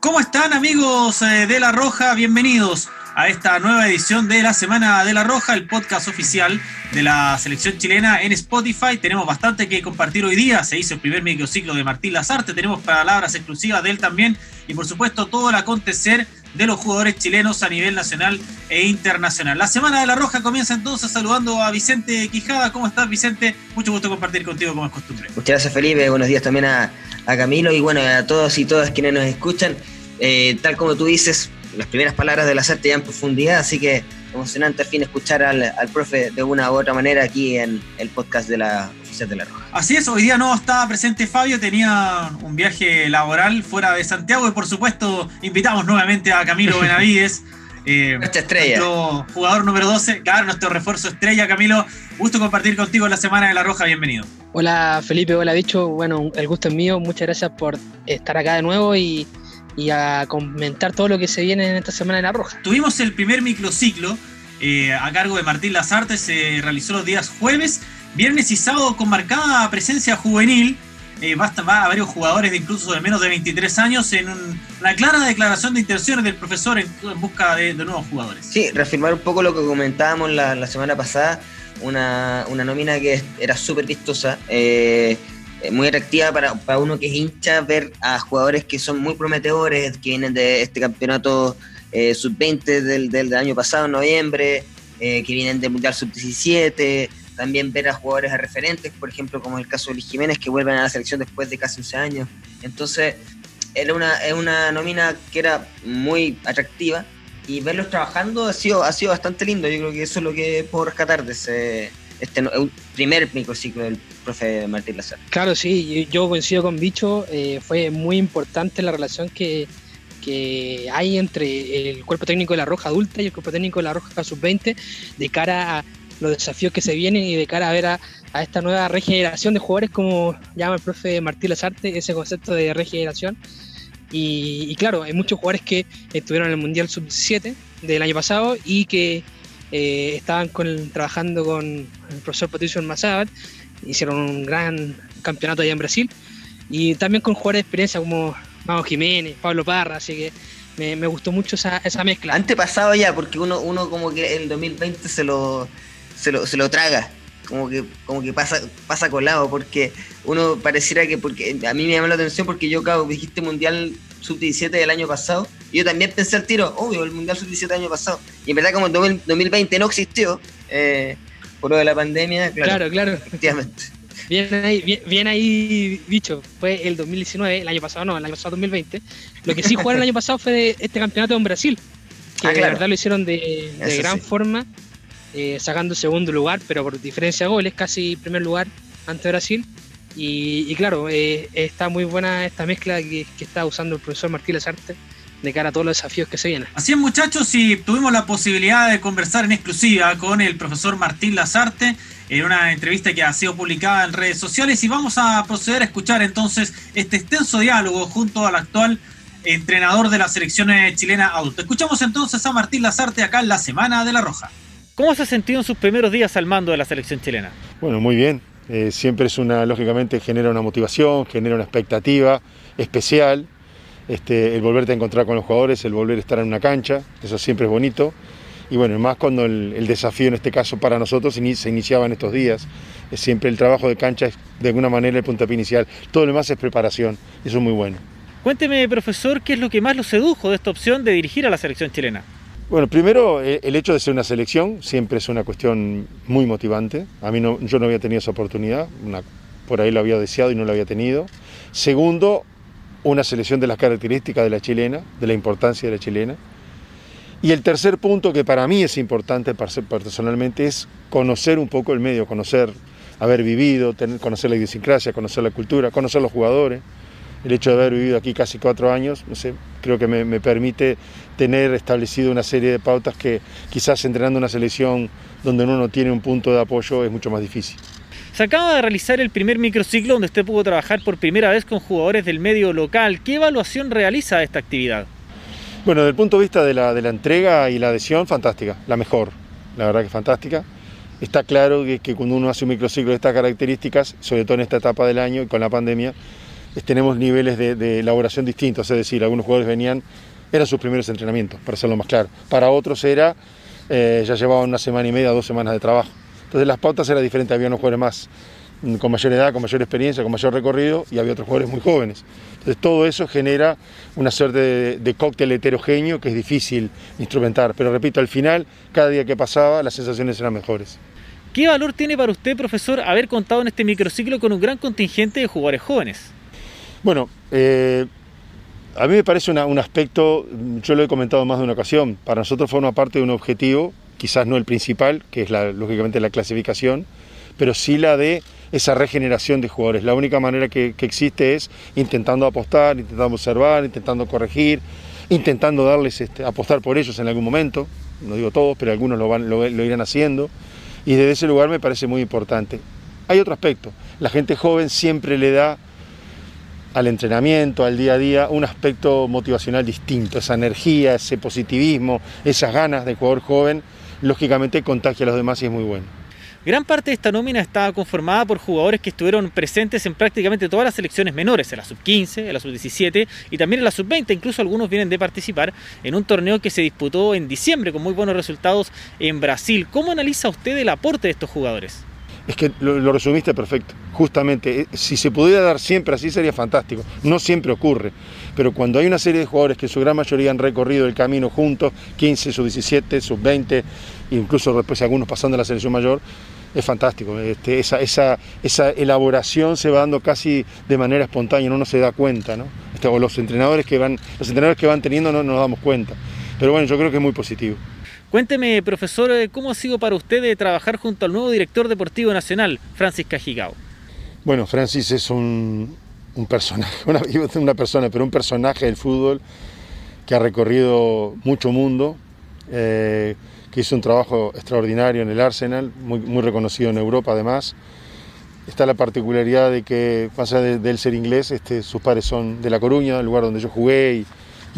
¿Cómo están amigos eh, de La Roja? Bienvenidos a esta nueva edición de la Semana de la Roja, el podcast oficial de la selección chilena en Spotify. Tenemos bastante que compartir hoy día. Se hizo el primer microciclo de Martín Lazarte. Tenemos palabras exclusivas de él también. Y por supuesto todo el acontecer de los jugadores chilenos a nivel nacional e internacional. La Semana de la Roja comienza entonces saludando a Vicente Quijada. ¿Cómo estás, Vicente? Mucho gusto compartir contigo como es costumbre. Muchas gracias, Felipe. Buenos días también a, a Camilo y bueno, a todos y todas quienes nos escuchan. Eh, tal como tú dices, las primeras palabras de la SARTE ya en profundidad, así que emocionante al fin escuchar al, al, profe de una u otra manera aquí en el podcast de la Oficial de la Roja. Así es, hoy día no estaba presente Fabio, tenía un viaje laboral fuera de Santiago y por supuesto invitamos nuevamente a Camilo Benavides. Eh, Nuestra estrella. Nuestro jugador número 12, claro, nuestro refuerzo estrella, Camilo. Gusto compartir contigo la Semana de la Roja, bienvenido. Hola Felipe, hola Bicho, bueno, el gusto es mío, muchas gracias por estar acá de nuevo y, y a comentar todo lo que se viene en esta Semana de la Roja. Tuvimos el primer microciclo eh, a cargo de Martín Lazarte, se realizó los días jueves, viernes y sábado con marcada presencia juvenil. Eh, va, a varios jugadores de incluso de menos de 23 años en un, una clara declaración de intenciones del profesor en, busca de, nuevos jugadores. Sí, reafirmar un poco lo que comentábamos la, semana pasada, una, una, nómina que era súper vistosa. Eh, muy atractiva para, para, uno que es hincha ver a jugadores que son muy prometedores, que vienen de este campeonato eh, sub-20 del, del, año pasado, en noviembre, eh, que vienen del Mundial sub-17, también ver a jugadores a referentes, por ejemplo, como el caso de Luis Jiménez, que vuelven a la selección después de casi 11 años. Entonces, era una, es una nómina que era muy atractiva y verlos trabajando ha sido, ha sido bastante lindo. Yo creo que eso es lo que puedo rescatar de ese este primer microciclo del profe Martín Lazar. Claro, sí, yo coincido con Bicho, eh, fue muy importante la relación que, que hay entre el cuerpo técnico de la Roja adulta y el cuerpo técnico de la Roja sub-20 de cara a los desafíos que se vienen y de cara a ver a, a esta nueva regeneración de jugadores como llama el profe Martín Lazarte, ese concepto de regeneración. Y, y, claro, hay muchos jugadores que estuvieron en el Mundial Sub-17 del año pasado y que eh, estaban con, trabajando con el profesor Patricio Almazábal, hicieron un gran campeonato allá en Brasil, y también con jugadores de experiencia como Mago Jiménez, Pablo Parra, así que me, me gustó mucho esa, esa, mezcla. Antepasado ya, porque uno, uno como que el 2020 se lo, se lo, se lo traga, como que, como que pasa, pasa colado, porque uno pareciera que, porque a mí me llamó la atención porque yo, claro, dijiste Mundial Sub-17 del año pasado, y yo también pensé al tiro, obvio, el Mundial Sub-17 del año pasado, y en verdad como el 2020 no existió, eh, por lo de la pandemia, claro, claro, claro. efectivamente. Bien ahí, bien, bien, ahí, bicho, fue el 2019, el año pasado no, el año pasado 2020. Lo que sí jugaron el año pasado fue de este campeonato en Brasil, que ah, claro. de verdad lo hicieron de, de gran sí. forma, eh, sacando segundo lugar, pero por diferencia de goles, casi primer lugar ante Brasil. Y, y claro, eh, está muy buena esta mezcla que, que, está usando el profesor Martí Lazarte de cara a todos los desafíos que se vienen. Así es, muchachos, y tuvimos la posibilidad de conversar en exclusiva con el profesor Martín Lazarte en una entrevista que ha sido publicada en redes sociales y vamos a proceder a escuchar entonces este extenso diálogo junto al actual entrenador de la selección chilena adulta. Escuchamos entonces a Martín Lazarte acá en la Semana de la Roja. ¿Cómo se ha sentido en sus primeros días al mando de la selección chilena? Bueno, muy bien. Eh, siempre es una, lógicamente, genera una motivación, genera una expectativa especial. Este, el volverte a encontrar con los jugadores, el volver a estar en una cancha, eso siempre es bonito. Y bueno, más cuando el, el desafío en este caso para nosotros se iniciaba en estos días. Es siempre el trabajo de cancha es de alguna manera el puntapié inicial. Todo lo demás es preparación, eso es muy bueno. Cuénteme, profesor, ¿qué es lo que más lo sedujo de esta opción de dirigir a la selección chilena? Bueno, primero el hecho de ser una selección siempre es una cuestión muy motivante. A mí no, yo no había tenido esa oportunidad, una, por ahí lo había deseado y no lo había tenido. Segundo, una selección de las características de la chilena, de la importancia de la chilena. Y el tercer punto que para mí es importante personalmente es conocer un poco el medio, conocer, haber vivido, tener, conocer la idiosincrasia, conocer la cultura, conocer los jugadores el hecho de haber vivido aquí casi cuatro años, no sé, creo que me, me, permite tener establecido una serie de pautas que quizás entrenando una selección donde uno no tiene un punto de apoyo es mucho más difícil. Se acaba de realizar el primer microciclo donde usted pudo trabajar por primera vez con jugadores del medio local. ¿Qué evaluación realiza de esta actividad? Bueno, desde el punto de vista de la, de la entrega y la adhesión, fantástica, la mejor, la verdad que fantástica. Está claro que, que cuando uno hace un microciclo de estas características, sobre todo en esta etapa del año y con la pandemia, tenemos niveles de, elaboración distintos, es decir, algunos jugadores venían, eran sus primeros entrenamientos, para hacerlo más claro. Para otros era, eh, ya llevaban una semana y media, dos semanas de trabajo. Entonces las pautas eran diferentes, había unos jugadores más mm, con mayor edad, con mayor experiencia, con mayor recorrido y había otros jugadores muy jóvenes. Entonces todo eso genera una suerte de, de, cóctel heterogéneo que es difícil instrumentar, pero repito, al final, cada día que pasaba, las sensaciones eran mejores. ¿Qué valor tiene para usted, profesor, haber contado en este microciclo con un gran contingente de jugadores jóvenes? Bueno, eh, a mí me parece un aspecto, yo lo he comentado más de una ocasión, para nosotros forma parte de un objetivo, quizás no el principal, que es lógicamente la clasificación, pero sí la de esa regeneración de jugadores. La única manera que, existe es intentando apostar, intentando observar, intentando corregir, intentando darles, este, apostar por ellos en algún momento, no digo todos, pero algunos lo, van, lo irán haciendo y desde ese lugar me parece muy importante. Hay otro aspecto, la gente joven siempre le da al entrenamiento, al día a día, un aspecto motivacional distinto, esa energía, ese positivismo, esas ganas de jugador joven, lógicamente contagia a los demás y es muy bueno. Gran parte de esta nómina está conformada por jugadores que estuvieron presentes en prácticamente todas las selecciones menores, en la sub-15, en la sub-17 y también en la sub-20. Incluso algunos vienen de participar en un torneo que se disputó en diciembre con muy buenos resultados en Brasil. ¿Cómo analiza usted el aporte de estos jugadores? Es que lo, resumiste perfecto. Justamente, eh, si se pudiera dar siempre así sería fantástico. No siempre ocurre. Pero cuando hay una serie de jugadores que en su gran mayoría han recorrido el camino juntos, 15, sub 17, sub 20, incluso después algunos pasando a la selección mayor, es fantástico. Este, esa, elaboración se va dando casi de manera espontánea, uno no se da cuenta, ¿no? Este, o los entrenadores que van, los entrenadores que van teniendo no, nos damos cuenta. Pero bueno, yo creo que es muy positivo. Cuénteme, profesor, ¿cómo ha sido para usted trabajar junto al nuevo director deportivo nacional, Francis Cajigao? Bueno, Francis es un, personaje, una, persona, pero un personaje del fútbol que ha recorrido mucho mundo. Eh, que hizo un trabajo extraordinario en el Arsenal, muy, reconocido en Europa además. Está la particularidad de que, más allá de, él ser inglés, este, sus padres son de La Coruña, el lugar donde yo jugué, y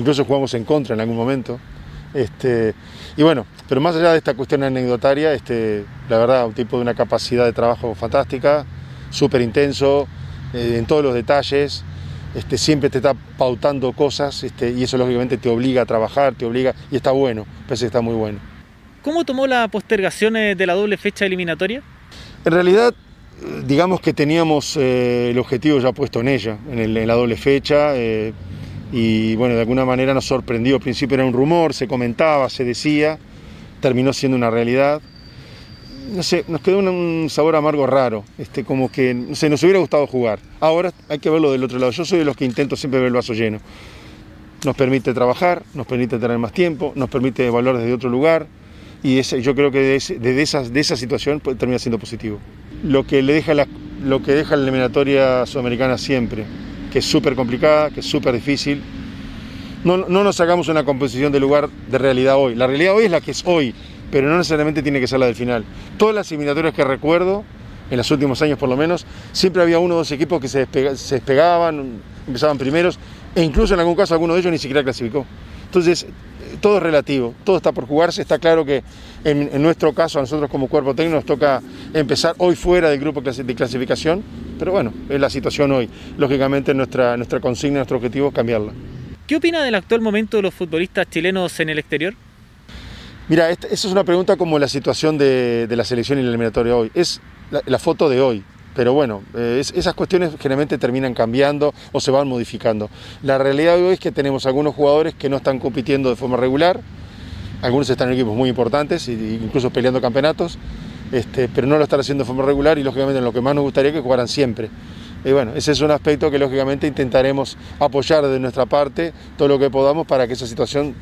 incluso jugamos en contra en algún momento. Este, y bueno, pero más allá de esta cuestión anecdotaria, este, la verdad, un tipo de una capacidad de trabajo fantástica, súper intenso, eh, en todos los detalles, este, siempre te está pautando cosas este, y eso lógicamente te obliga a trabajar, te obliga, y está bueno, parece que está muy bueno. ¿Cómo tomó la postergación de la doble fecha eliminatoria? En realidad, digamos que teníamos eh, el objetivo ya puesto en ella, en, la doble fecha, eh, y bueno, de alguna manera nos sorprendió. Al principio era un rumor, se comentaba, se decía, terminó siendo una realidad. No sé, nos quedó un, sabor amargo raro, este, como que no sé, nos hubiera gustado jugar. Ahora hay que verlo del otro lado. Yo soy de los que intento siempre ver el vaso lleno. Nos permite trabajar, nos permite tener más tiempo, nos permite evaluar desde otro lugar y yo creo que desde de, de esa situación termina siendo positivo. Lo que, le deja la, lo que deja la eliminatoria sudamericana siempre, que es súper complicada, que es súper difícil. No, no nos sacamos una composición de lugar de realidad hoy. La realidad hoy es la que es hoy, pero no necesariamente tiene que ser la del final. Todas las eliminatorias que recuerdo, en los últimos años por lo menos, siempre había uno o dos equipos que se, se despegaban, empezaban primeros, e incluso en algún caso alguno de ellos ni siquiera clasificó. Entonces, todo es relativo, todo está por jugarse. Está claro que en, nuestro caso, a nosotros como cuerpo técnico, nos toca empezar hoy fuera del grupo de clasificación, pero bueno, es la situación hoy. Lógicamente, nuestra, nuestra consigna, nuestro objetivo es cambiarla. ¿Qué opina del actual momento de los futbolistas chilenos en el exterior? Mira, esa es una pregunta como la situación de, la selección y la eliminatoria hoy. Es la foto de hoy. Pero bueno, eh, esas cuestiones generalmente terminan cambiando o se van modificando. La realidad hoy es que tenemos algunos jugadores que no están compitiendo de forma regular, algunos están en equipos muy importantes, incluso peleando campeonatos, este, pero no lo están haciendo de forma regular y lógicamente en lo que más nos gustaría que jugaran siempre. Y bueno, ese es un aspecto que lógicamente intentaremos apoyar de nuestra parte todo lo que podamos para que esa situación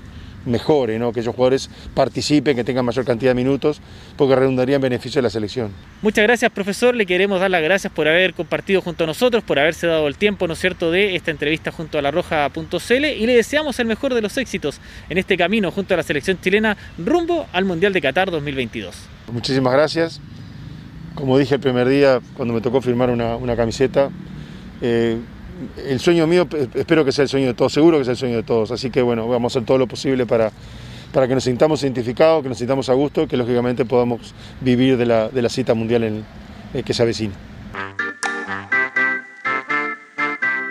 mejore, ¿no? que esos jugadores participen, que tengan mayor cantidad de minutos, porque redundaría en beneficio de la selección. Muchas gracias, profesor. Le queremos dar las gracias por haber compartido junto a nosotros, por haberse dado el tiempo, ¿no es cierto?, de esta entrevista junto a la Roja.cl y le deseamos el mejor de los éxitos en este camino junto a la selección chilena rumbo al Mundial de Qatar 2022. Muchísimas gracias. Como dije el primer día, cuando me tocó firmar una, camiseta, eh, el sueño mío, espero que sea el sueño de todos, seguro que sea el sueño de todos. Así que bueno, vamos a hacer todo lo posible para, para que nos sintamos identificados, que nos sintamos a gusto, que lógicamente podamos vivir de la, de la cita mundial eh, que se avecina.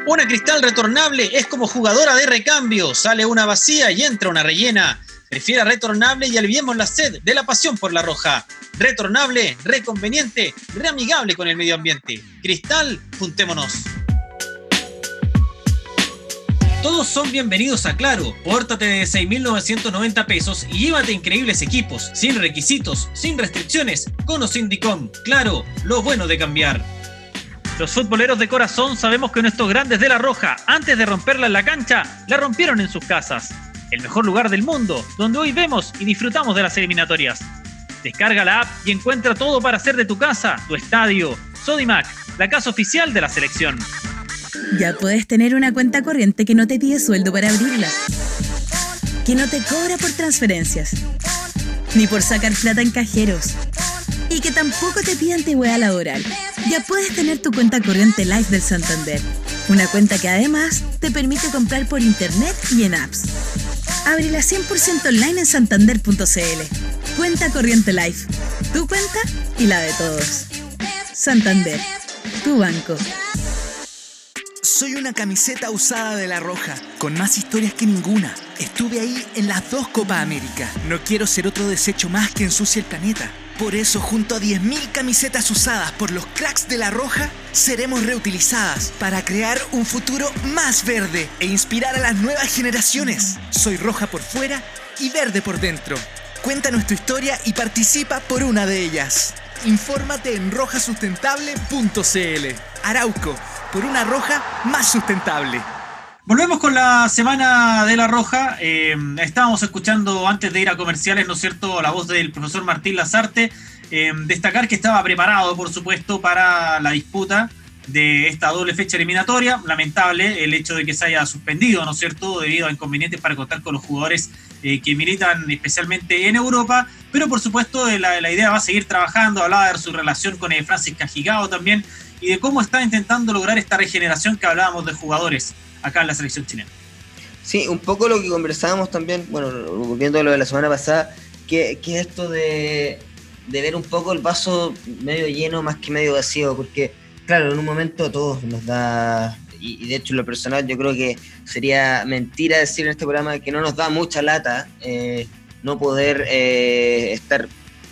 Una cristal retornable es como jugadora de recambio. Sale una vacía y entra una rellena. Prefiera retornable y aliviemos la sed de la pasión por la roja. Retornable, reconveniente, reamigable con el medio ambiente. Cristal, juntémonos. Todos son bienvenidos a Claro. Pórtate de 6.990 pesos y llévate increíbles equipos, sin requisitos, sin restricciones, con o sin DICOM. Claro, lo bueno de cambiar. Los futboleros de corazón sabemos que nuestros grandes de la Roja, antes de romperla en la cancha, la rompieron en sus casas. El mejor lugar del mundo, donde hoy vemos y disfrutamos de las eliminatorias. Descarga la app y encuentra todo para hacer de tu casa, tu estadio. Sodimac, la casa oficial de la selección. Ya puedes tener una cuenta corriente que no te pide sueldo para abrirla. Que no te cobra por transferencias. Ni por sacar plata en cajeros. Y que tampoco te pide antigüedad laboral. Ya puedes tener tu cuenta corriente Live del Santander. Una cuenta que además te permite comprar por internet y en apps. Ábrela 100% online en santander.cl. Cuenta corriente Life. Tu cuenta y la de todos. Santander. Tu banco. Soy una camiseta usada de La Roja, con más historias que ninguna. Estuve ahí en las dos Copa América. No quiero ser otro desecho más que ensucie el planeta. Por eso, junto a 10.000 camisetas usadas por los cracks de La Roja, seremos reutilizadas para crear un futuro más verde e inspirar a las nuevas generaciones. Soy roja por fuera y verde por dentro. Cuéntanos tu historia y participa por una de ellas. Infórmate en rojasustentable.cl. Arauco, por una roja más sustentable. Volvemos con la semana de la Roja. Eh, estábamos escuchando antes de ir a comerciales, ¿no es cierto?, la voz del profesor Martín Lazarte. Eh, destacar que estaba preparado, por supuesto, para la disputa de esta doble fecha eliminatoria. Lamentable el hecho de que se haya suspendido, ¿no es cierto?, debido a inconvenientes para contar con los jugadores eh, que militan especialmente en Europa. Pero, por supuesto, la, la, idea va a seguir trabajando. Hablaba de su relación con Francis Cajigao también y de cómo está intentando lograr esta regeneración que hablábamos de jugadores acá en la selección chilena. Sí, un poco lo que conversábamos también, bueno, volviendo a lo de la semana pasada, que, es esto de, ver un poco el vaso medio lleno más que medio vacío, porque claro, en un momento a todos nos da, y, de hecho en lo personal yo creo que sería mentira decir en este programa que no nos da mucha lata eh, no poder eh, estar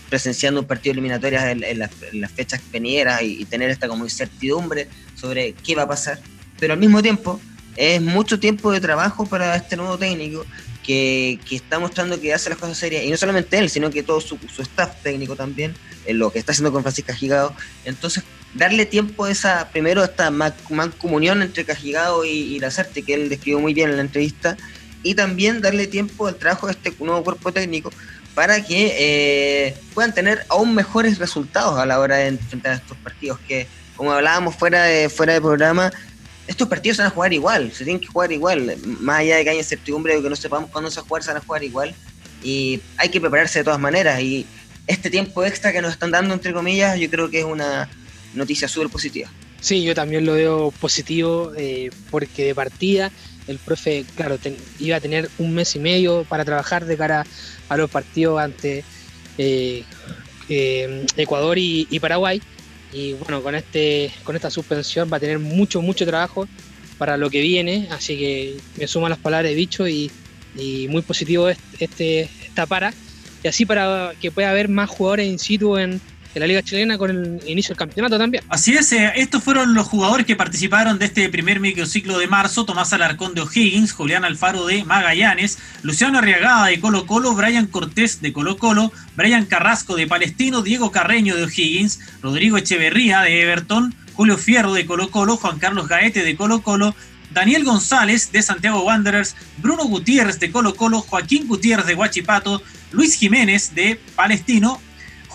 presenciando un partido eliminatorio en, las, fechas venideras y, tener esta como incertidumbre sobre qué va a pasar, pero al mismo tiempo es mucho tiempo de trabajo para este nuevo técnico que, está mostrando que hace las cosas serias, y no solamente él, sino que todo su, staff técnico también, en lo que está haciendo con Francisco Cajigado. Entonces, darle tiempo a esa, primero, esta mancomunión entre Cajigado y, y Lazarte, que él describió muy bien en la entrevista, y también darle tiempo al trabajo de este nuevo cuerpo técnico para que eh, puedan tener aún mejores resultados a la hora de enfrentar estos partidos que, como hablábamos fuera de, fuera de programa, estos partidos se van a jugar igual, se tienen que jugar igual, más allá de que haya incertidumbre o que no sepamos cuándo se va a jugar, se van a jugar igual. Y hay que prepararse de todas maneras. Y este tiempo extra que nos están dando, entre comillas, yo creo que es una noticia súper positiva. Sí, yo también lo veo positivo eh, porque de partida el profe, claro, iba a tener un mes y medio para trabajar de cara a los partidos ante eh, eh, Ecuador y Paraguay. Y bueno, con, este, con esta suspensión va a tener mucho, mucho trabajo para lo que viene, así que me suman las palabras de bicho y, muy positivo este, esta para, y así para que pueda haber más jugadores in situ en, la Liga Chilena con el inicio del campeonato también. Así es, eh, estos fueron los jugadores que participaron de este primer microciclo de marzo, Tomás Alarcón de O'Higgins, Julián Alfaro de Magallanes, Luciano Arriagada de Colo Colo, Brian Cortés de Colo Colo, Brian Carrasco de Palestino, Diego Carreño de O'Higgins, Rodrigo Echeverría de Everton, Julio Fierro de Colo Colo, Juan Carlos Gaete de Colo Colo, Daniel González de Santiago Wanderers, Bruno Gutiérrez de Colo Colo, Joaquín Gutiérrez de Huachipato, Luis Jiménez de Palestino,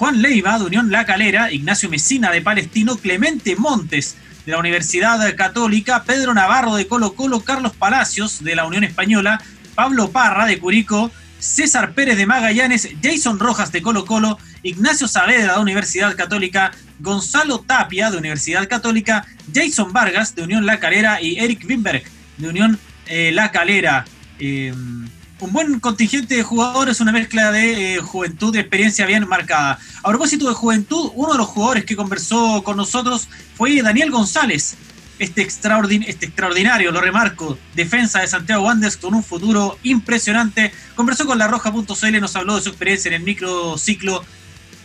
Juan Leiva de Unión La Calera, Ignacio Mesina de Palestino, Clemente Montes de la Universidad Católica, Pedro Navarro de Colo Colo, Carlos Palacios de la Unión Española, Pablo Parra de Curico, César Pérez de Magallanes, Jason Rojas de Colo Colo, Ignacio Saavedra de Universidad Católica, Gonzalo Tapia de Universidad Católica, Jason Vargas de Unión La Calera y Eric Wimberg de Unión eh, La Calera. Eh, un buen contingente de jugadores, una mezcla de eh, juventud y experiencia bien marcada. A propósito de juventud, uno de los jugadores que conversó con nosotros fue Daniel González, este, este extraordinario, lo remarco, defensa de Santiago Wanderers con un futuro impresionante. Conversó con la Roja.cl, nos habló de su experiencia en el microciclo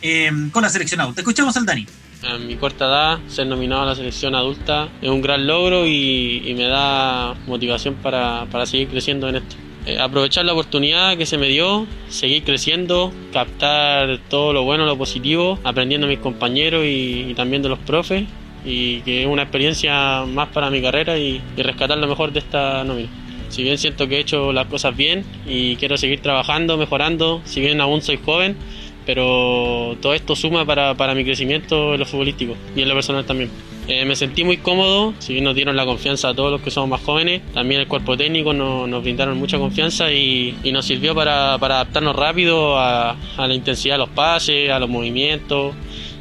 eh, con la selección adulta. Escuchamos al Dani. A mi corta edad, ser nominado a la selección adulta es un gran logro y, y me da motivación para, para seguir creciendo en esto. Eh, aprovechar la oportunidad que se me dio, seguir creciendo, captar todo lo bueno, lo positivo, aprendiendo de mis compañeros y, también de los profes y que es una experiencia más para mi carrera y, y, rescatar lo mejor de esta nómina. Si bien siento que he hecho las cosas bien y quiero seguir trabajando, mejorando, si bien aún soy joven, pero todo esto suma para, para mi crecimiento en lo futbolístico y en lo personal también. Eh, me sentí muy cómodo, si bien nos dieron la confianza a todos los que somos más jóvenes, también el cuerpo técnico nos, brindaron mucha confianza y, nos sirvió para, adaptarnos rápido a, la intensidad de los pases, a los movimientos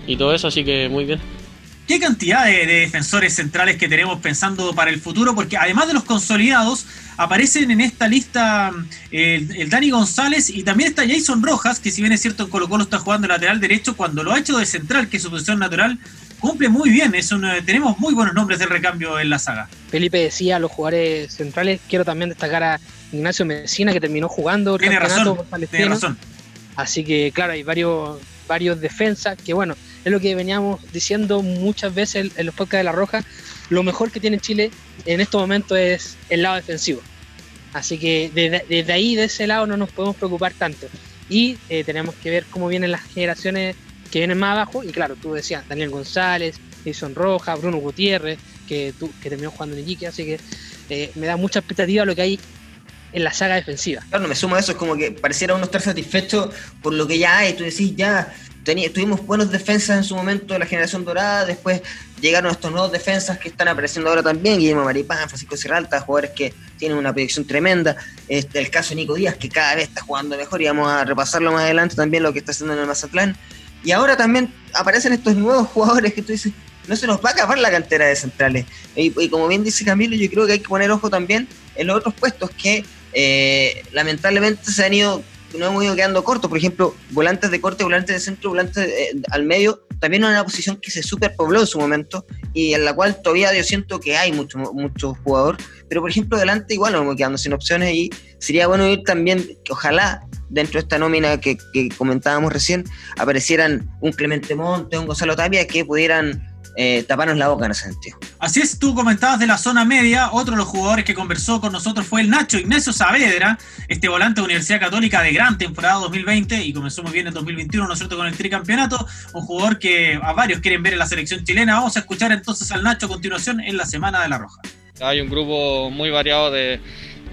y todo eso, así que muy bien. ¿Qué cantidad de, de defensores centrales que tenemos pensando para el futuro? Porque además de los consolidados, aparecen en esta lista el, el, Dani González y también está Jason Rojas, que si bien es cierto en Colo Colo está jugando lateral derecho, cuando lo ha hecho de central, que es su posición natural, cumple muy bien. Es un, tenemos muy buenos nombres de recambio en la saga. Felipe decía, los jugadores centrales, quiero también destacar a Ignacio Medicina, que terminó jugando tiene razón, tiene razón. Así que claro, hay varios, varios defensas que bueno, es lo que veníamos diciendo muchas veces en los podcasts de La Roja, lo mejor que tiene Chile en estos momentos es el lado defensivo. Así que desde, desde ahí, de ese lado, no nos podemos preocupar tanto. Y eh, tenemos que ver cómo vienen las generaciones que vienen más abajo. Y claro, tú decías, Daniel González, Jason Rojas, Bruno Gutiérrez, que, tú, que terminó jugando en Iquique. Así que eh, me da mucha expectativa lo que hay en la saga defensiva. Claro, me sumo a eso, es como que pareciera uno estar satisfecho por lo que ya hay. Tú decís, ya tuvimos buenos defensas en su momento de la generación dorada, después llegaron estos nuevos defensas que están apareciendo ahora también, Guillermo Maripán, Francisco Serralta, jugadores que tienen una proyección tremenda, este, el caso de Nico Díaz, que cada vez está jugando mejor, y vamos a repasarlo más adelante también lo que está haciendo en el Mazatlán, y ahora también aparecen estos nuevos jugadores que tú dices, no se nos va a acabar la cantera de centrales, y, como bien dice Camilo, yo creo que hay que poner ojo también en los otros puestos que eh, lamentablemente se han ido no hemos ido quedando cortos. Por ejemplo, volantes de corte, volantes de centro, volantes eh, al medio, también una posición que se superpobló en su momento y en la cual todavía yo siento que hay mucho, mucho jugador. Pero, por ejemplo, delante igual nos vamos quedando sin opciones y sería bueno ir también, que ojalá dentro de esta nómina que, que comentábamos recién, aparecieran un Clemente Monte, un Gonzalo Tapia que pudieran eh, taparnos la boca en ese sentido. Así es, tú comentabas de la zona media, otro de los jugadores que conversó con nosotros fue el Nacho Ignacio Saavedra, este volante de Universidad Católica de gran temporada 2020 y comenzó muy bien en 2021, ¿no es cierto?, con el tricampeonato, un jugador que a varios quieren ver en la selección chilena. Vamos a escuchar entonces al Nacho a continuación en la Semana de la Roja. Hay un grupo muy variado de,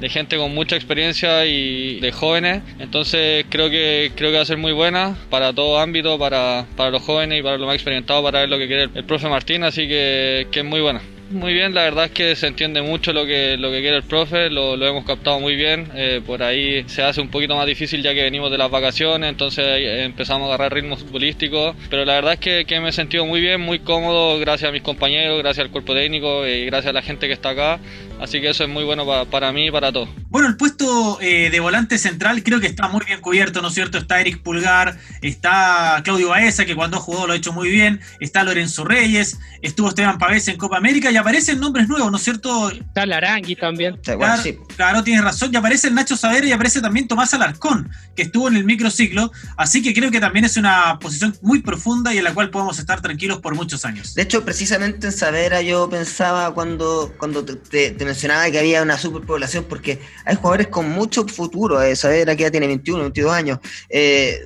de gente con mucha experiencia y de jóvenes. Entonces creo que creo que va a ser muy buena para todo ámbito, para, para los jóvenes y para los más experimentados, para ver lo que quiere el, el profe Martín, así que, que es muy buena. Muy bien, la verdad es que se entiende mucho lo que, lo que quiere el profe, lo, lo hemos captado muy bien. Eh, por ahí se hace un poquito más difícil ya que venimos de las vacaciones, entonces empezamos a agarrar ritmo futbolístico. Pero la verdad es que, que me he sentido muy bien, muy cómodo, gracias a mis compañeros, gracias al cuerpo técnico y gracias a la gente que está acá. Así que eso es muy bueno para, para mí y para todos. Bueno, el puesto eh, de volante central creo que está muy bien cubierto, ¿no es cierto? Está Eric Pulgar, está Claudio Baeza, que cuando ha jugado lo ha hecho muy bien, está Lorenzo Reyes, estuvo Esteban Pavés en Copa América y aparecen nombres nuevos, ¿no es cierto? Está Larangui también. Bueno, Claro, sí. claro, tienes razón. Y aparece el Nacho Saber y aparece también Tomás Alarcón, que estuvo en el microciclo. Así que creo que también es una posición muy profunda y en la cual podemos estar tranquilos por muchos años. De hecho, precisamente en Savera yo pensaba cuando, cuando te, te- te mencionaba que había una superpoblación, porque hay jugadores con mucho futuro. Eh, Savera que ya tiene 21, 22 años. Eh,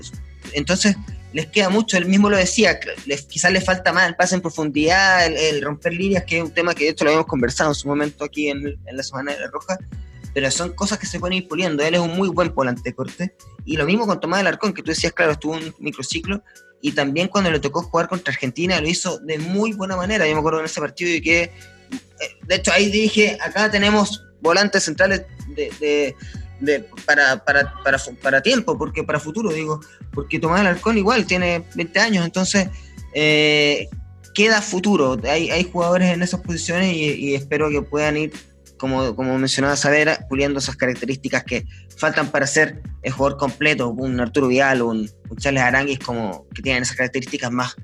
entonces, les queda mucho. Él mismo lo decía, les, quizás les falta más el pase en profundidad, el, el romper líneas, que es un tema que de hecho lo habíamos conversado en su momento aquí en, en la Semana de la Roja. Pero son cosas que se pueden ir puliendo. Él es un muy buen volante corte. Y lo mismo con Tomás Alarcón, que tú decías, claro, estuvo un microciclo y también cuando le tocó jugar contra Argentina lo hizo de muy buena manera. Yo me acuerdo en ese partido y que, de hecho, ahí dije, acá tenemos volantes centrales de, para, para, para, para tiempo, porque para futuro, digo, porque Tomás Alarcón igual tiene 20 años, entonces eh, queda futuro. Hay, hay jugadores en esas posiciones y, espero que puedan ir, como, como mencionaba Savera, puliendo esas características que faltan para ser el jugador completo, un Arturo Vidal, un, un Charles Aranguis, como que tienen esas características más,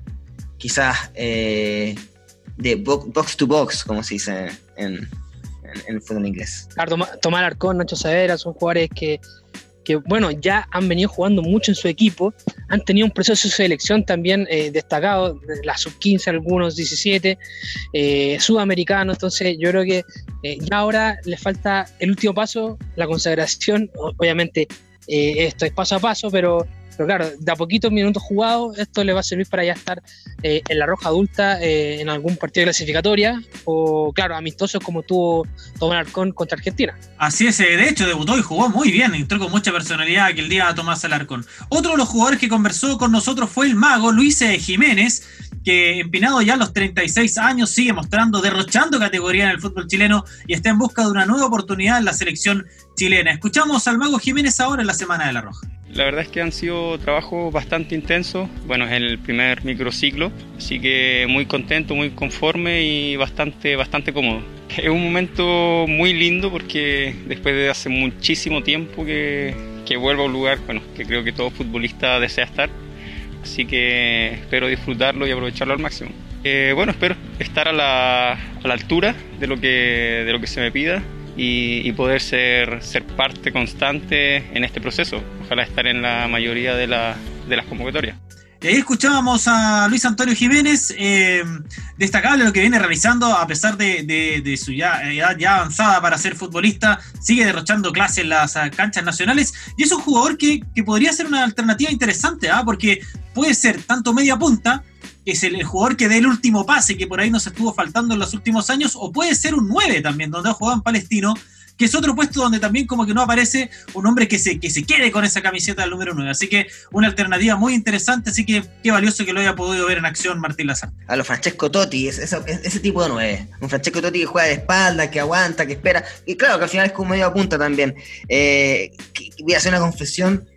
quizás, eh, de box to box, como se dice en, el fútbol inglés. Claro, Tomás Arcón, Nacho Savera, son jugadores que, que, bueno, ya han venido jugando mucho en su equipo, han tenido un proceso de selección también eh, destacado, la sub-15, algunos 17, eh, sudamericano, entonces yo creo que eh, ya ahora les falta el último paso, la consagración, obviamente eh, esto es paso a paso, pero pero claro, de a poquitos minutos jugados, esto le va a servir para ya estar eh, en la roja adulta eh, en algún partido de clasificatoria o, claro, amistosos como tuvo Tomás Alarcón contra Argentina. Así es, eh, de hecho debutó y jugó muy bien, entró con mucha personalidad aquel día a Tomás Alarcón. Otro de los jugadores que conversó con nosotros fue el mago Luis Jiménez, que empinado ya a los 36 años sigue mostrando, derrochando categoría en el fútbol chileno y está en busca de una nueva oportunidad en la selección chilena. Escuchamos al mago Jiménez ahora en la Semana de la Roja. La verdad es que han sido trabajos bastante intensos. Bueno, es el primer microciclo, así que muy contento, muy conforme y bastante, bastante cómodo. Es un momento muy lindo porque después de hace muchísimo tiempo que, que vuelvo a un lugar bueno, que creo que todo futbolista desea estar. Así que espero disfrutarlo y aprovecharlo al máximo. Eh, bueno, espero estar a la, a la altura de lo, que, de lo que se me pida y, poder ser, ser parte constante en este proceso. Ojalá estar en la mayoría de, la, de las convocatorias. Y ahí escuchábamos a Luis Antonio Jiménez, eh, destacable lo que viene realizando a pesar de, su ya, edad ya avanzada para ser futbolista, sigue derrochando clases en las ah, canchas nacionales y es un jugador que, podría ser una alternativa interesante, ¿ah? porque puede ser tanto media punta, que es el, jugador que dé el último pase que por ahí nos estuvo faltando en los últimos años, o puede ser un 9 también, donde ha jugado en Palestino, que es otro puesto donde también como que no aparece un hombre que se, que se quede con esa camiseta del número 9. Así que una alternativa muy interesante, así que qué valioso que lo haya podido ver en acción Martín Lazarte. A los Francesco Totti, ese tipo de 9. Un Francesco Totti que juega de espalda, que aguanta, que espera. Y claro, que al final es como medio punta también. Eh, voy a hacer una confesión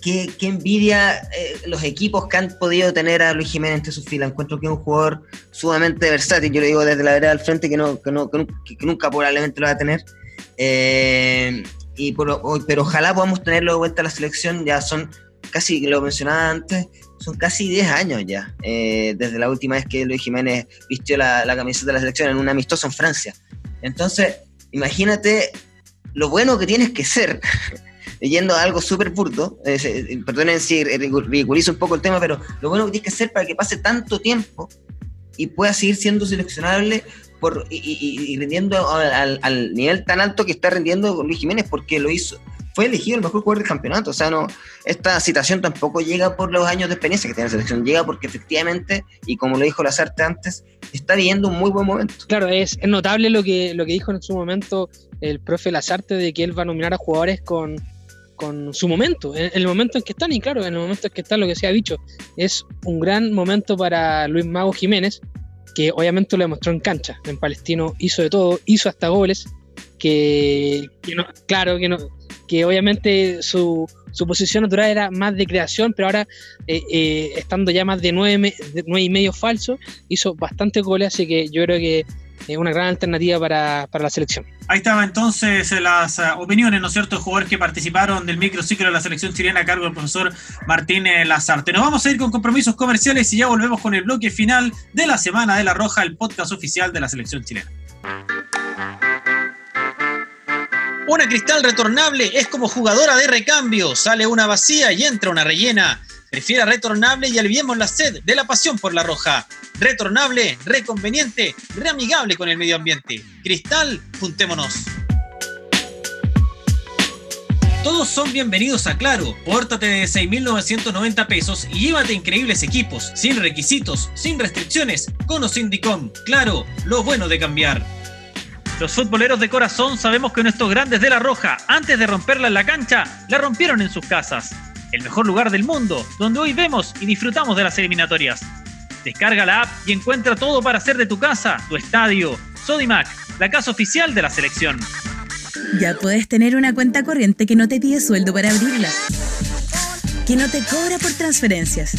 qué, envidia eh, los equipos que han podido tener a Luis Jiménez entre sus filas. Encuentro que es un jugador sumamente versátil. Yo le digo desde la vereda al frente que, no, que, no, que, nunca probablemente lo va a tener. Eh, y pero ojalá podamos tenerlo de vuelta a la selección. Ya son casi, lo mencionaba antes, son casi 10 años ya, eh, desde la última vez que Luis Jiménez vistió la, la camiseta de la selección en un amistoso en Francia. Entonces, imagínate lo bueno que tienes que ser yendo algo súper burdo, eh, perdonen si ridiculizo un poco el tema, pero lo bueno que tienes que hacer para que pase tanto tiempo y pueda seguir siendo seleccionable por, y, rindiendo al, nivel tan alto que está rindiendo Luis Jiménez, porque lo hizo, fue elegido el mejor jugador del campeonato. O sea, no, esta citación tampoco llega por los años de experiencia que tiene la selección, llega porque efectivamente, y como lo dijo Lazarte antes, está viviendo un muy buen momento. Claro, es notable lo que, lo que dijo en su momento el profe Lazarte de que él va a nominar a jugadores con con su momento, en, el momento en que están, y claro, en el momento en que están, lo que se ha dicho, es un gran momento para Luis Mago Jiménez, que obviamente lo demostró en cancha, en Palestino hizo de todo, hizo hasta goles, que, claro, que no, que obviamente su, su posición natural era más de creación, pero ahora eh, eh, estando ya más de nueve, de nueve y medio falso, hizo bastantes goles, así que yo creo que es una gran alternativa para, la selección. Ahí estaba entonces eh, las eh, opiniones, ¿no es cierto?, de jugadores que participaron del microciclo de la selección chilena a cargo del profesor Martín Lazarte. Nos vamos a ir con compromisos comerciales y ya volvemos con el bloque final de la Semana de la Roja, el podcast oficial de la selección chilena. Una cristal retornable es como jugadora de recambio, sale una vacía y entra una rellena. Prefiera retornable y aliviemos la sed de la pasión por la roja. Retornable, reconveniente, reamigable con el medio ambiente. Cristal, juntémonos. Todos son bienvenidos a Claro. Pórtate de 6.990 pesos y llévate increíbles equipos, sin requisitos, sin restricciones, con o sin DICOM. Claro, lo bueno de cambiar. Los futboleros de corazón sabemos que nuestros grandes de la Roja, antes de romperla en la cancha, la rompieron en sus casas el mejor lugar del mundo, donde hoy vemos y disfrutamos de las eliminatorias. Descarga la app y encuentra todo para hacer de tu casa, tu estadio. Sodimac, la casa oficial de la selección. Ya puedes tener una cuenta corriente que no te pide sueldo para abrirla, que no te cobra por transferencias,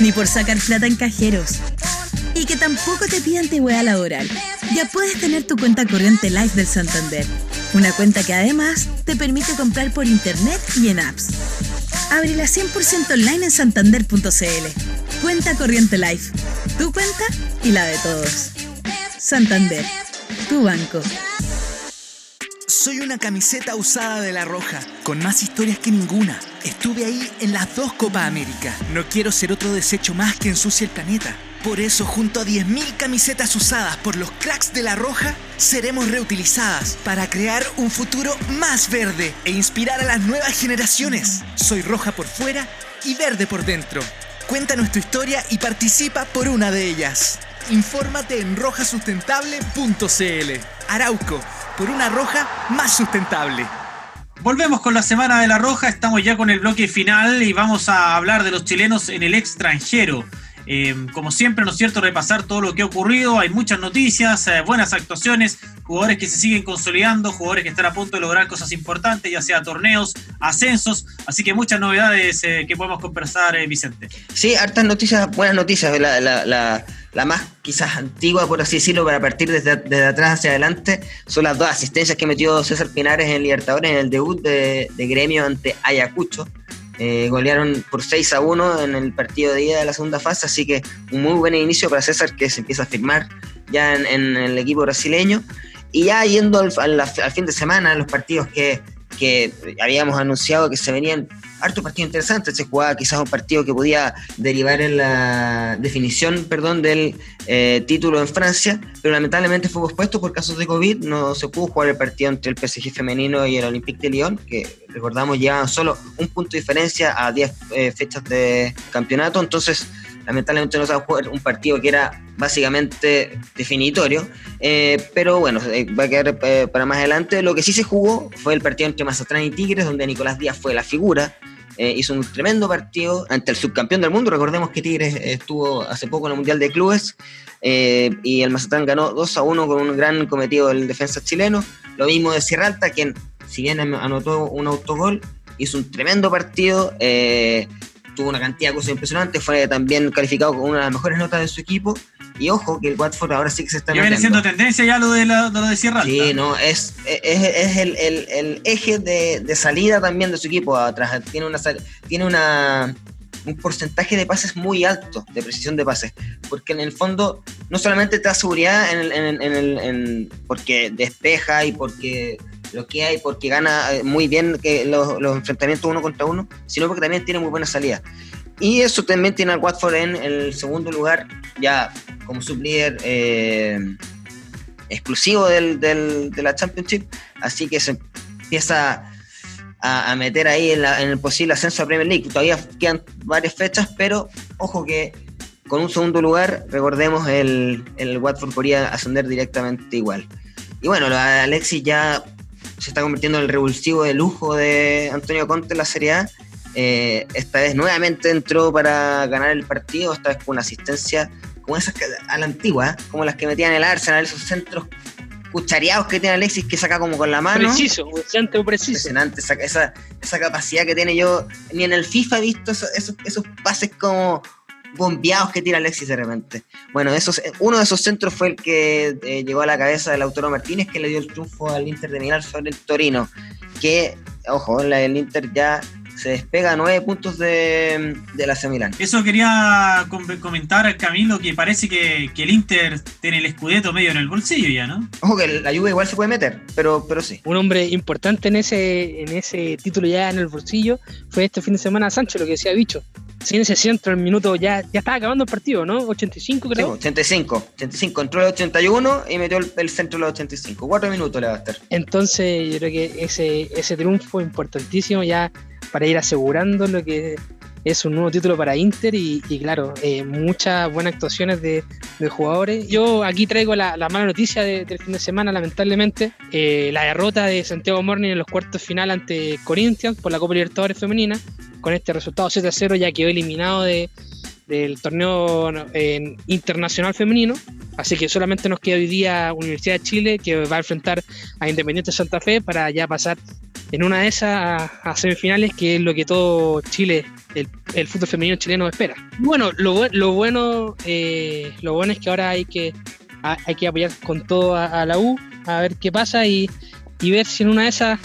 ni por sacar plata en cajeros, y que tampoco te pide antigüedad laboral. Ya puedes tener tu cuenta corriente Live del Santander, una cuenta que además te permite comprar por internet y en apps. Ábrela 100% online en santander.cl. Cuenta Corriente Life. Tu cuenta y la de todos. Santander. Tu banco. Soy una camiseta usada de La Roja, con más historias que ninguna. Estuve ahí en las dos Copa América. No quiero ser otro desecho más que ensucie el planeta. Por eso, junto a 10.000 camisetas usadas por los cracks de La Roja, seremos reutilizadas para crear un futuro más verde e inspirar a las nuevas generaciones. Soy roja por fuera y verde por dentro. Cuéntanos tu historia y participa por una de ellas. Infórmate en rojasustentable.cl. Arauco, por una roja más sustentable. Volvemos con la Semana de la Roja, estamos ya con el bloque final y vamos a hablar de los chilenos en el extranjero. Eh, como siempre, ¿no es cierto?, repasar todo lo que ha ocurrido. Hay muchas noticias, eh, buenas actuaciones, jugadores que se siguen consolidando, jugadores que están a punto de lograr cosas importantes, ya sea torneos, ascensos. Así que muchas novedades eh, que podemos conversar, Vicente. Sí, hartas noticias, buenas noticias. La, la, la, la, más quizás antigua, por así decirlo, para partir desde, desde, atrás hacia adelante, son las dos asistencias que metió César Pinares en Libertadores en el debut de, de gremio ante Ayacucho. Eh, golearon por 6 a 1 en el partido de ida de la segunda fase, así que un muy buen inicio para César que se empieza a firmar ya en, en el equipo brasileño. Y ya yendo al, al, al fin de semana, los partidos que, que, habíamos anunciado que se venían harto partido interesante, se jugaba quizás un partido que podía derivar en la definición, perdón, del eh, título en Francia, pero lamentablemente fue pospuesto por casos de COVID, no se pudo jugar el partido entre el PSG femenino y el Olympique de Lyon, que recordamos llevaban solo un punto de diferencia a 10 eh, fechas de campeonato, entonces lamentablemente no se va a jugar un partido que era básicamente definitorio, eh, pero bueno, va a quedar para más adelante. Lo que sí se jugó fue el partido entre Mazatlán y Tigres, donde Nicolás Díaz fue la figura. Hizo un tremendo partido ante el subcampeón del mundo. Recordemos que Tigres estuvo hace poco en el Mundial de Clubes y el Mazatlán ganó 2 a 1 con un gran cometido del defensa chileno. Lo mismo de Sierra Alta, quien, si bien anotó un autogol, hizo un tremendo partido tuvo una cantidad de cosas impresionantes, fue también calificado con una de las mejores notas de su equipo. Y ojo que el Watford ahora sí que se está Ya viene siendo tendencia ya lo de, la, lo de Sierra Alta. Sí, no, es, es, es el, el, el, eje de, de, salida también de su equipo atrás. Tiene una tiene una un porcentaje de pases muy alto, de precisión de pases, porque en el fondo no solamente te da seguridad en el, en, en el, en, porque despeja y porque lo que hay, porque gana muy bien que los, los, enfrentamientos uno contra uno, sino porque también tiene muy buena salida. Y eso también tiene al Watford en el segundo lugar, ya como sublíder eh, exclusivo del, del, de la Championship, así que se empieza a, meter ahí en, el posible ascenso a Premier League. Todavía quedan varias fechas, pero ojo que con un segundo lugar, recordemos, el, el Watford podría ascender directamente igual. Y bueno, Alexis ya se está convirtiendo en el revulsivo de lujo de Antonio Conte en la Serie A. Eh, esta vez nuevamente entró para ganar el partido, esta vez con una asistencia como esas que, a la antigua, ¿eh? como las que metían el Arsenal, esos centros cuchareados que tiene Alexis que saca como con la mano. Preciso, un centro preciso. Impresionante esa, esa, esa, capacidad que tiene yo. Ni en el FIFA he visto esos, esos, esos pases como bombeados que tira Alexis de repente. Bueno, esos, uno de esos centros fue el que eh, llegó a la cabeza del Lautaro Martínez, que le dio el triunfo al Inter de Milán sobre el Torino. Que, ojo, el Inter ya se despega a nueve puntos de, de la Milán. Eso quería comentar, Camilo, que parece que, que, el Inter tiene el escudeto medio en el bolsillo ya, ¿no? Ojo, que la lluvia igual se puede meter, pero, pero sí. Un hombre importante en ese, en ese título ya en el bolsillo fue este fin de semana Sancho, lo que decía Bicho sin ese centro el minuto ya, ya estaba acabando el partido, ¿no? 85 creo. Sí, 85, 85, entró el 81 y metió el, el centro los 85, cuatro minutos le va a estar. Entonces yo creo que ese, ese triunfo importantísimo ya para ir asegurando lo que es un nuevo título para Inter y, y claro, eh, muchas buenas actuaciones de, de, jugadores. Yo aquí traigo la, la mala noticia de, del fin de semana, lamentablemente, eh, la derrota de Santiago Morning en los cuartos final ante Corinthians por la Copa Libertadores Femenina. Con este resultado 7-0 ya quedó eliminado de, del torneo eh, internacional femenino. Así que solamente nos queda hoy día Universidad de Chile que va a enfrentar a Independiente Santa Fe para ya pasar en una de esas a, semifinales, que es lo que todo Chile, el, el fútbol femenino chileno espera. Bueno, lo, lo bueno eh, lo bueno es que ahora hay que, hay que apoyar con todo a, a la U, a ver qué pasa y, y ver si en una de esas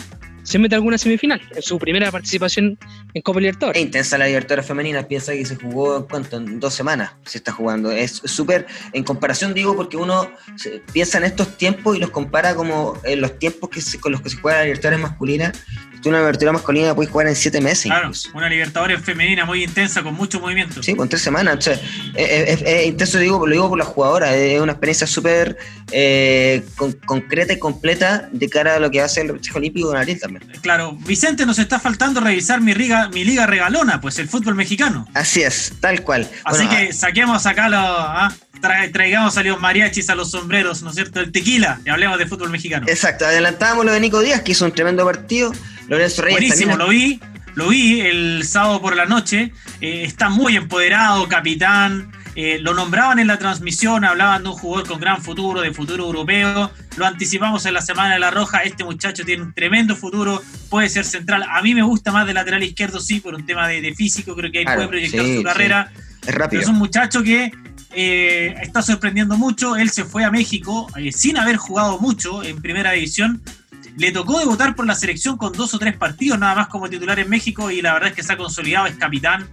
se mete alguna semifinal. En su primera participación en Copa Libertadores. Es intensa la Libertadores femenina, piensa que se jugó en cuánto, en dos semanas se está jugando. Es súper, en comparación digo, porque uno piensa en estos tiempos y los compara como en los tiempos que se- con los que se juega la Libertadores masculina. Tú una Libertadores masculina puedes jugar en siete meses. Claro, incluso. una Libertadores femenina muy intensa con mucho movimiento. Sí, con tres semanas. O sea, es, es- es intenso, digo, lo digo por las jugadoras. Es una experiencia súper eh, con- concreta y completa de cara a lo que va a ser el Consejo Olímpico en abril también. Claro, Vicente, nos está faltando revisar mi, riga, mi liga regalona, pues el fútbol mexicano. Así es, tal cual. Así Bueno, que saquemos acá los. ah, tra- traigamos a los mariachis, a los sombreros, ¿no es cierto? El tequila y hablemos de fútbol mexicano. Exacto, adelantábamos lo de Nico Díaz, que hizo un tremendo partido. Lorenzo Reyes Buenísimo, también. lo vi, lo vi el sábado por la noche. eh, está muy empoderado, capitán. eh, lo nombraban en la transmisión, hablaban de un jugador con gran futuro, de futuro europeo. Lo anticipamos en la semana de la Roja. Este muchacho tiene un tremendo futuro, puede ser central. A mí me gusta más de lateral izquierdo, sí, por un tema de, de físico. Creo que ahí Claro, puede proyectar sí, su sí. carrera. Es Pero rápido. es un muchacho que eh, está sorprendiendo mucho. Él se fue a México eh, sin haber jugado mucho en primera división. Le tocó debutar por la selección con dos o tres partidos nada más como titular en México y la verdad es que se ha consolidado, es capitán.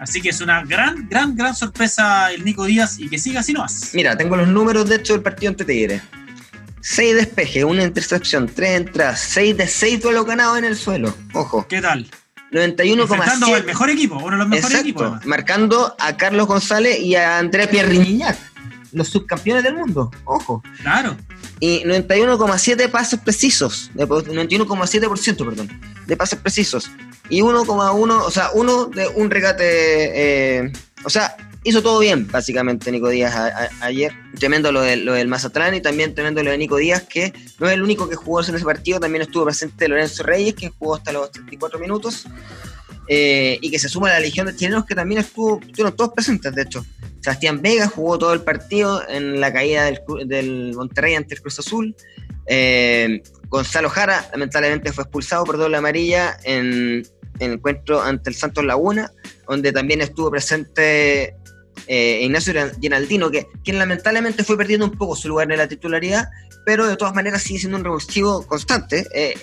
Así que es una gran, gran, gran sorpresa el Nico Díaz y que siga así nomás. Mira, tengo los números de hecho del partido ante Tigre. 6 despejes, una intercepción, 3 entradas, 6 de 6 duelos ganados en el suelo. Ojo. ¿Qué tal? Enfrentando al 91,7. mejor equipo, uno de los mejores Exacto, equipos. además. marcando a Carlos González y a Andrés Pierre los subcampeones del mundo. Ojo. Claro. Y 91,7 pases precisos, de- 91,7%, perdón, de pases precisos. Y 1,1, o sea, uno de un regate, eh, o sea, hizo todo bien, básicamente, Nico Díaz a- ayer. Tremendo lo, del- lo del Mazatlán y también tremendo lo de Nico Díaz, que no es el único que jugó en ese partido, también estuvo presente Lorenzo Reyes, que jugó hasta los 34 minutos. eh, y que se suma a la legión de chilenos que también estuvo, estuvieron todos presentes, de hecho. Sebastián Vega jugó todo el partido en la caída del, del Monterrey ante el Cruz Azul. Eh, Gonzalo Jara lamentablemente fue expulsado por doble amarilla en, en el encuentro ante el Santos Laguna, donde también estuvo presente eh, Ignacio Ginaldino, que quien lamentablemente fue perdiendo un poco su lugar en la titularidad, pero de todas maneras sigue siendo un revulsivo constante. eh,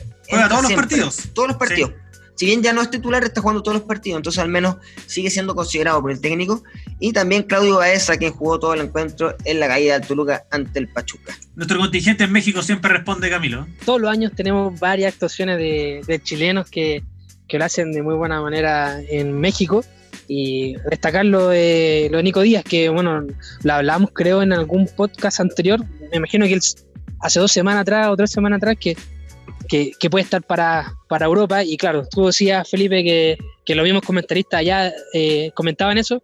todos los partidos. Todos los partidos. Si bien ya no es titular, está jugando todos los partidos, entonces al menos sigue siendo considerado por el técnico. Y también Claudio Baeza, quien jugó todo el encuentro en la caída del Toluca ante el Pachuca. Nuestro contingente en México siempre responde, Camilo. Todos los años tenemos varias actuaciones de, de chilenos que, que lo hacen de muy buena manera en México. Y destacar lo de, lo de Nico Díaz, que bueno, lo hablamos creo en algún podcast anterior. Me imagino que él hace dos semanas atrás o tres semanas atrás que, que, que puede estar para, para Europa. Y claro, tú decías, Felipe, que, que los mismos comentaristas ya eh, comentaban eso.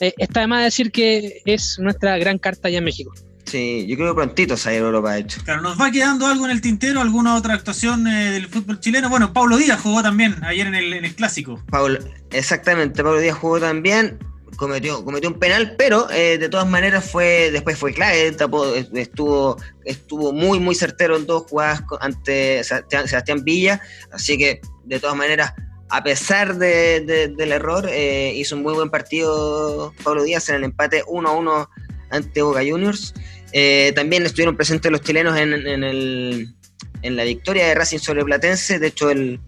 Eh, está de más decir que es nuestra gran carta allá en México. Sí, yo creo que prontito se va a ir a Europa, de hecho. Claro, nos va quedando algo en el tintero, alguna otra actuación eh, del fútbol chileno. Bueno, Pablo Díaz jugó también ayer en el, en el clásico. Pablo, exactamente, Pablo Díaz jugó también, cometió, cometió un penal, pero eh, de todas maneras fue después fue clave, tapó, estuvo, estuvo muy, muy certero en dos jugadas ante Sebastián, Villa, así que de todas maneras, a pesar de- de- del error, eh, hizo un muy buen partido Pablo Díaz en el empate 1-1 ante Boca Juniors. Eh, también estuvieron presentes los chilenos en, en el, en la victoria de Racing sobre Platense, de hecho el...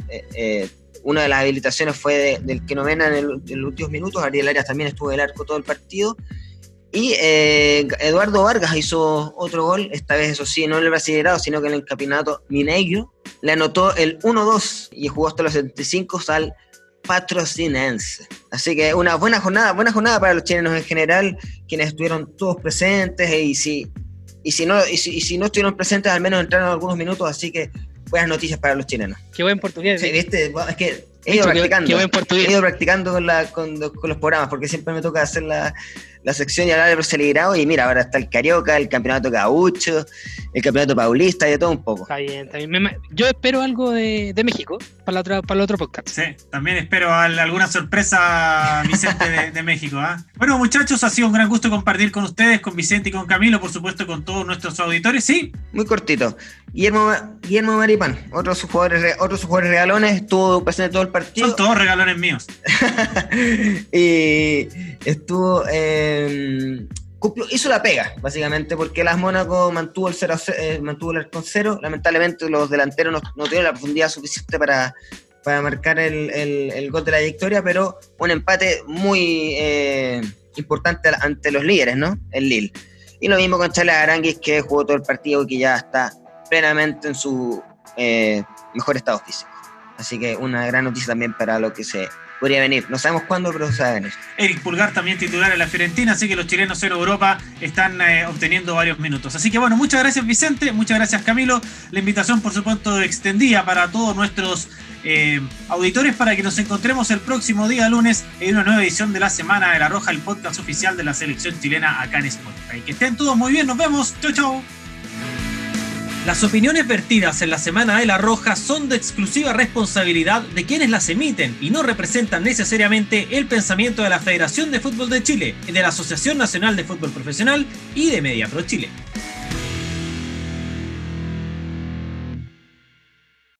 una de las habilitaciones fue de- del que novena en, el- en los últimos minutos. Ariel Arias también estuvo del arco todo el partido. Y eh, Eduardo Vargas hizo otro gol, esta vez eso sí, no en el Brasileirado, sino que en el campeonato mineiro. Le anotó el 1-2 y jugó hasta los 75 al patrocinense. Así que una buena jornada, buena jornada para los chilenos en general, quienes estuvieron todos presentes y si, y si, no, y si, y si no estuvieron presentes, al menos entraron algunos minutos, así que buenas noticias para los chilenos. Qué buen portugués. Sí, viste, es que he ido practicando. qué buen portugués. He ido practicando con, la, con, los- con los programas, porque siempre me toca hacer la, la sección y hablar de Brasileirao. Y mira, ahora está el Carioca, el Campeonato Gaucho, el Campeonato Paulista y de todo un poco. Está bien, está bien. Me- yo espero algo de, de México para, la otra, para el otro podcast. Sí, también espero al- alguna sorpresa, Vicente, de, de México. ¿ah? Bueno, muchachos, ha sido un gran gusto compartir con ustedes, con Vicente y con Camilo, por supuesto, con todos nuestros auditores. Sí, Muy cortito. Guillermo, Guillermo Maripán, otro de sus jugadores, re- otro de sus jugadores regalones, estuvo presente todo el partido. son todos regalones míos. y estuvo. eh, cumplió- hizo la pega, básicamente, porque las Mónaco mantuvo el, 0 a ce- eh, mantuvo el arco cero. Lamentablemente, los delanteros no, no tuvieron la profundidad suficiente para, para marcar el, el, gol de la victoria, pero un empate muy eh, importante ante los líderes, ¿no? El Lille. Y lo mismo con Charles Aranguis, que jugó todo el partido y que ya está plenamente en su eh, mejor estado físico. Así que una gran noticia también para lo que se podría venir. No sabemos cuándo, pero se va a venir. Eric Pulgar también titular en la Fiorentina, así que los chilenos en Europa están eh, obteniendo varios minutos. Así que bueno, muchas gracias Vicente, muchas gracias Camilo. La invitación por supuesto extendida para todos nuestros eh, auditores para que nos encontremos el próximo día lunes en una nueva edición de la Semana de la Roja, el podcast oficial de la selección chilena acá en Spotify. Que estén todos muy bien, nos vemos. Chau, chau. Las opiniones vertidas en la Semana de la Roja son de exclusiva responsabilidad de quienes las emiten y no representan necesariamente el pensamiento de la Federación de Fútbol de Chile, de la Asociación Nacional de Fútbol Profesional y de Media Pro Chile.